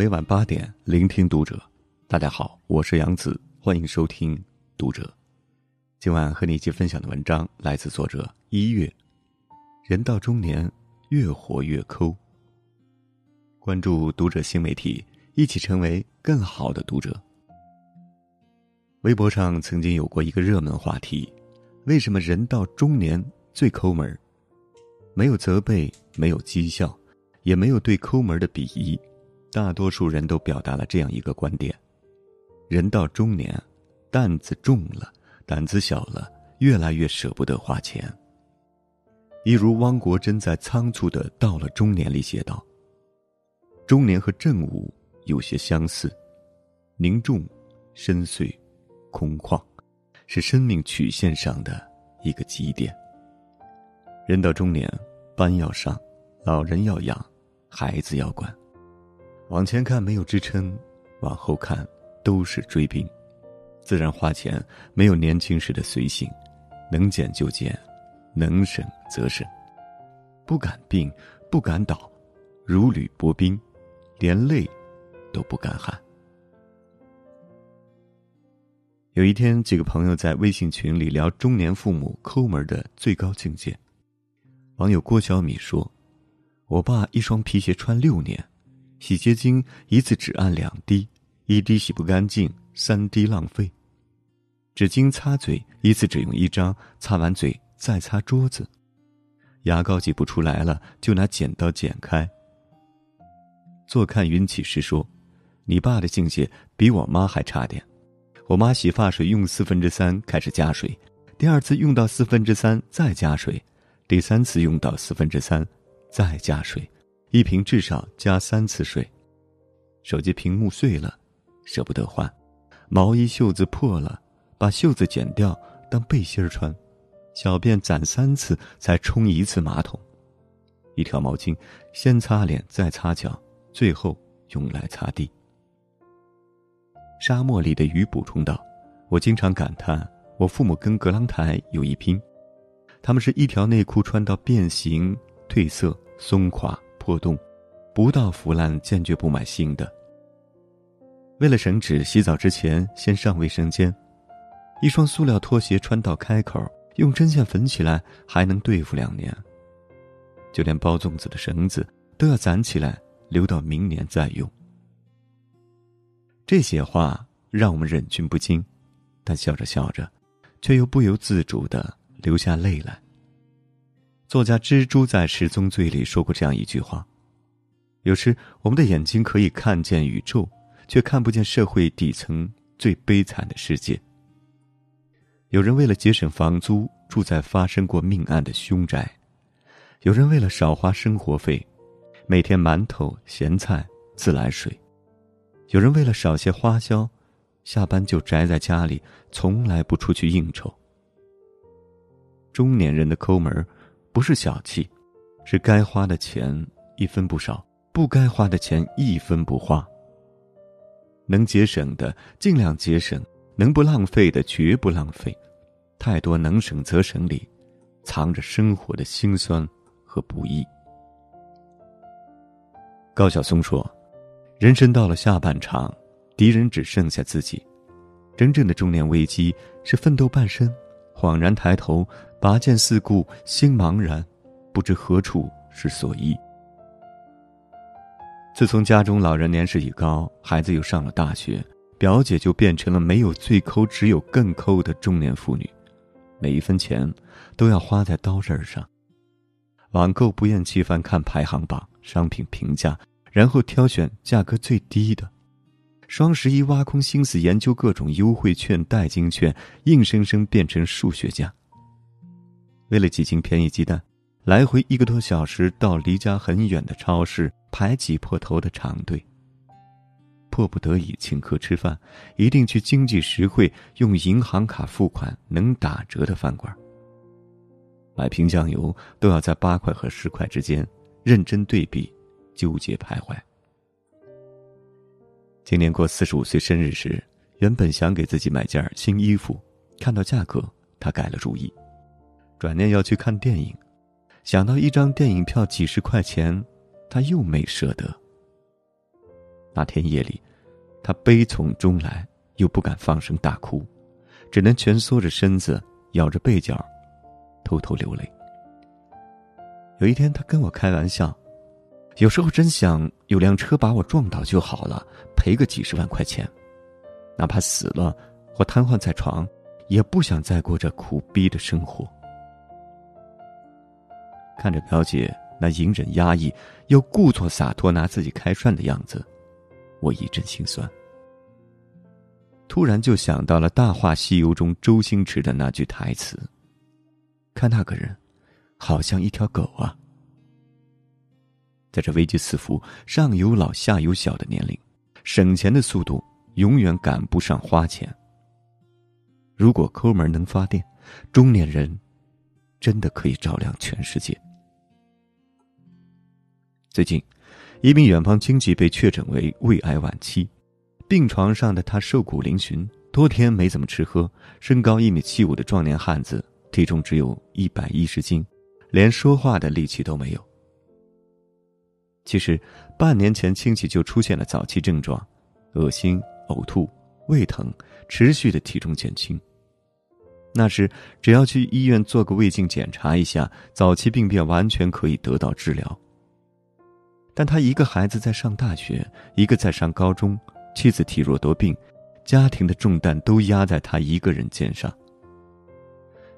每晚八点，聆听读者。大家好，我是杨子，欢迎收听《读者》。今晚和你一起分享的文章来自作者一月。人到中年，越活越抠。关注《读者》新媒体，一起成为更好的读者。微博上曾经有过一个热门话题：为什么人到中年最抠门？没有责备，没有讥笑，也没有对抠门的鄙夷。大多数人都表达了这样一个观点：人到中年，担子重了，胆子小了，越来越舍不得花钱。一如汪国真在《仓促的到了中年》里写道：“中年和正午有些相似，凝重、深邃、空旷，是生命曲线上的一个极点。人到中年，班要上，老人要养，孩子要管。”往前看没有支撑，往后看都是追兵，自然花钱没有年轻时的随性，能减就减，能省则省，不敢病，不敢倒，如履薄冰，连累都不敢喊。有一天，几个朋友在微信群里聊中年父母抠门的最高境界。网友郭小米说：“我爸一双皮鞋穿六年。”洗洁精一次只按两滴，一滴洗不干净，三滴浪费。纸巾擦嘴一次只用一张，擦完嘴再擦桌子。牙膏挤不出来了，就拿剪刀剪开。坐看云起时说：“你爸的境界比我妈还差点。我妈洗发水用四分之三开始加水，第二次用到四分之三再加水，第三次用到四分之三再加水。”一瓶至少加三次水，手机屏幕碎了，舍不得换；毛衣袖子破了，把袖子剪掉当背心儿穿；小便攒三次才冲一次马桶；一条毛巾先擦脸再擦脚，最后用来擦地。沙漠里的鱼补充道：“我经常感叹，我父母跟格朗台有一拼，他们是一条内裤穿到变形、褪色、松垮。”破洞，不到腐烂坚决不买新的。为了省纸，洗澡之前先上卫生间。一双塑料拖鞋穿到开口，用针线缝起来还能对付两年。就连包粽子的绳子都要攒起来，留到明年再用。这些话让我们忍俊不禁，但笑着笑着，却又不由自主的流下泪来。作家蜘蛛在《十宗罪》里说过这样一句话：“有时我们的眼睛可以看见宇宙，却看不见社会底层最悲惨的世界。有人为了节省房租住在发生过命案的凶宅，有人为了少花生活费，每天馒头、咸菜、自来水，有人为了少些花销，下班就宅在家里，从来不出去应酬。中年人的抠门儿。”不是小气，是该花的钱一分不少，不该花的钱一分不花。能节省的尽量节省，能不浪费的绝不浪费。太多能省则省里，藏着生活的辛酸和不易。高晓松说：“人生到了下半场，敌人只剩下自己。真正的中年危机是奋斗半生，恍然抬头。”拔剑四顾，心茫然，不知何处是所依。自从家中老人年事已高，孩子又上了大学，表姐就变成了没有最抠，只有更抠的中年妇女，每一分钱都要花在刀刃上。网购不厌其烦看排行榜、商品评价，然后挑选价格最低的。双十一挖空心思研究各种优惠券、代金券，硬生生变成数学家。为了几斤便宜鸡蛋，来回一个多小时到离家很远的超市排挤破头的长队。迫不得已请客吃饭，一定去经济实惠、用银行卡付款能打折的饭馆。买瓶酱油都要在八块和十块之间，认真对比，纠结徘徊。今年过四十五岁生日时，原本想给自己买件新衣服，看到价格，他改了主意。转念要去看电影，想到一张电影票几十块钱，他又没舍得。那天夜里，他悲从中来，又不敢放声大哭，只能蜷缩着身子，咬着背角，偷偷流泪。有一天，他跟我开玩笑：“有时候真想有辆车把我撞倒就好了，赔个几十万块钱，哪怕死了或瘫痪在床，也不想再过这苦逼的生活。”看着表姐那隐忍压抑又故作洒脱拿自己开涮的样子。我一阵心酸，突然就想到了《大话西游》中周星驰的那句台词：“看那个人，好像一条狗啊。”在这危机四伏、上有老下有小的年龄，省钱的速度永远赶不上花钱。如果抠门能发电，中年人真的可以照亮全世界。最近。一名远方亲戚被确诊为胃癌晚期，病床上的他瘦骨嶙峋，多天没怎么吃喝。身高一米七五的壮年汉子，体重只有一百一十斤，连说话的力气都没有。其实，半年前亲戚就出现了早期症状：恶心、呕吐、胃疼，持续的体重减轻。那时，只要去医院做个胃镜检查一下，早期病变完全可以得到治疗。但他一个孩子在上大学，一个在上高中，妻子体弱多病，家庭的重担都压在他一个人肩上。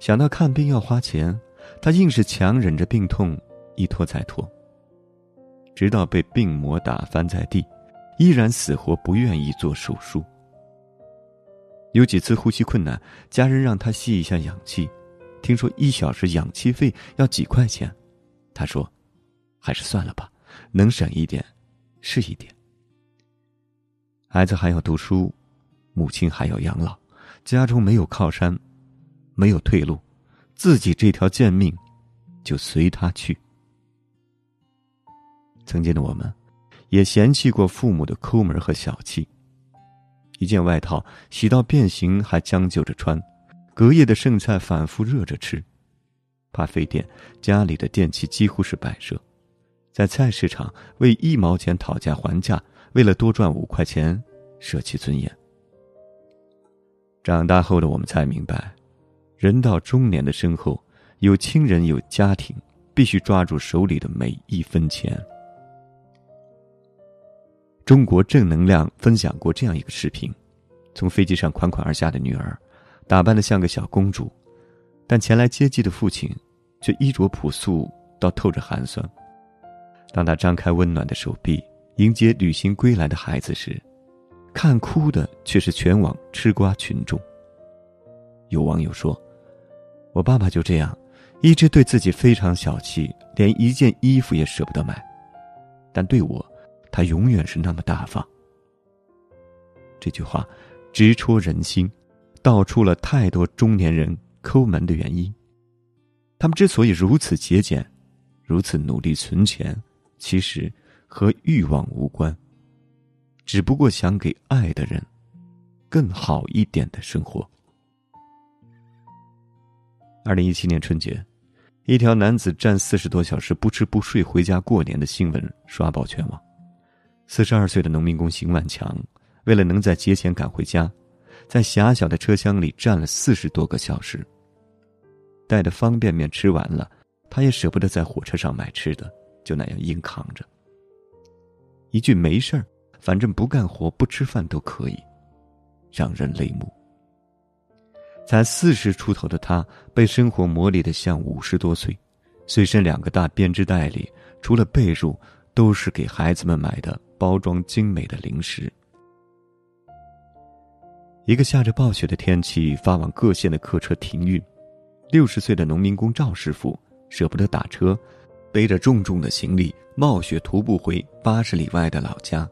想到看病要花钱，他硬是强忍着病痛，一拖再拖，直到被病魔打翻在地，依然死活不愿意做手术。有几次呼吸困难，家人让他吸一下氧气，听说一小时氧气费要几块钱，他说：“还是算了吧。”能省一点，是一点。孩子还要读书，母亲还要养老，家中没有靠山，没有退路，自己这条贱命，就随他去。曾经的我们，也嫌弃过父母的抠门和小气。一件外套洗到变形还将就着穿，隔夜的剩菜反复热着吃，怕费电，家里的电器几乎是摆设。在菜市场为一毛钱讨价还价，为了多赚五块钱，舍弃尊严。长大后的我们才明白，人到中年的身后，有亲人有家庭，必须抓住手里的每一分钱。中国正能量分享过这样一个视频：从飞机上款款而下的女儿，打扮的像个小公主，但前来接机的父亲，却衣着朴素到透着寒酸。当他张开温暖的手臂迎接旅行归来的孩子时，看哭的却是全网吃瓜群众。有网友说：“我爸爸就这样，一直对自己非常小气，连一件衣服也舍不得买，但对我，他永远是那么大方。”这句话直戳人心，道出了太多中年人抠门的原因。他们之所以如此节俭，如此努力存钱。其实和欲望无关，只不过想给爱的人更好一点的生活。二零一七年春节，一条男子站四十多小时不吃不睡回家过年的新闻刷爆全网。四十二岁的农民工邢万强，为了能在节前赶回家，在狭小的车厢里站了四十多个小时。带的方便面吃完了，他也舍不得在火车上买吃的。就那样硬扛着，一句没事儿，反正不干活不吃饭都可以，让人泪目。才四十出头的他，被生活磨砺的像五十多岁，随身两个大编织袋里，除了被褥，都是给孩子们买的包装精美的零食。一个下着暴雪的天气，发往各县的客车停运，六十岁的农民工赵师傅舍不得打车。背着重重的行李，冒雪徒步回八十里外的老家。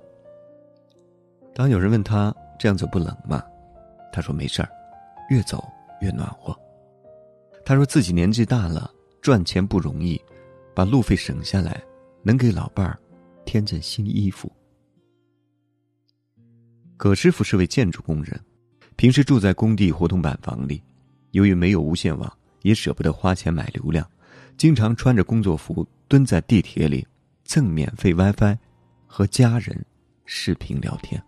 当有人问他这样走不冷吗？他说没事儿，越走越暖和。他说自己年纪大了，赚钱不容易，把路费省下来，能给老伴儿添件新衣服。葛师傅是位建筑工人，平时住在工地活动板房里，由于没有无线网，也舍不得花钱买流量。经常穿着工作服蹲在地铁里，蹭免费 WiFi，和家人视频聊天。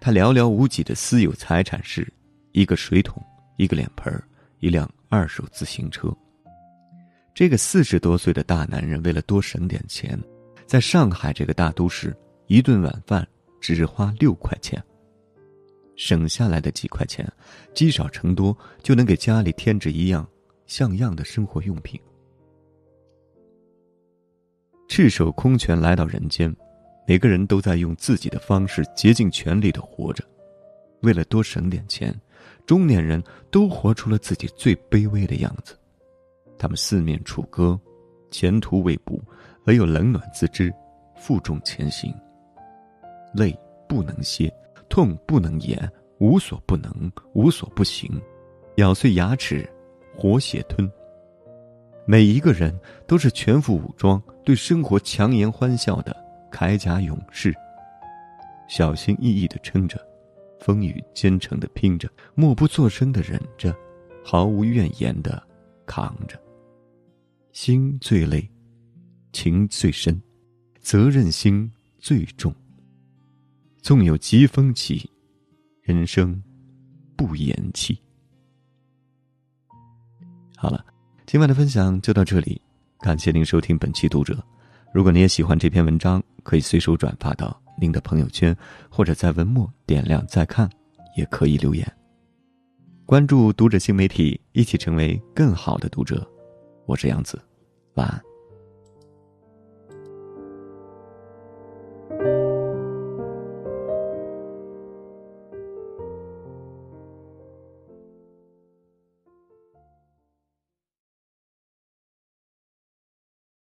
他寥寥无几的私有财产是一个水桶、一个脸盆一辆二手自行车。这个四十多岁的大男人为了多省点钱，在上海这个大都市，一顿晚饭只花六块钱。省下来的几块钱，积少成多，就能给家里添置一样像样的生活用品。赤手空拳来到人间，每个人都在用自己的方式竭尽全力的活着。为了多省点钱，中年人都活出了自己最卑微的样子。他们四面楚歌，前途未卜，唯有冷暖自知，负重前行。累不能歇，痛不能言，无所不能，无所不行，咬碎牙齿，活血吞。每一个人都是全副武装，对生活强颜欢笑的铠甲勇士。小心翼翼的撑着，风雨兼程的拼着，默不作声的忍着，毫无怨言的扛着。心最累，情最深，责任心最重。纵有疾风起，人生不言弃。好了，今晚的分享就到这里，感谢您收听本期读者。如果您也喜欢这篇文章，可以随手转发到您的朋友圈，或者在文末点亮再看，也可以留言。关注读者新媒体，一起成为更好的读者。我是杨子，晚安。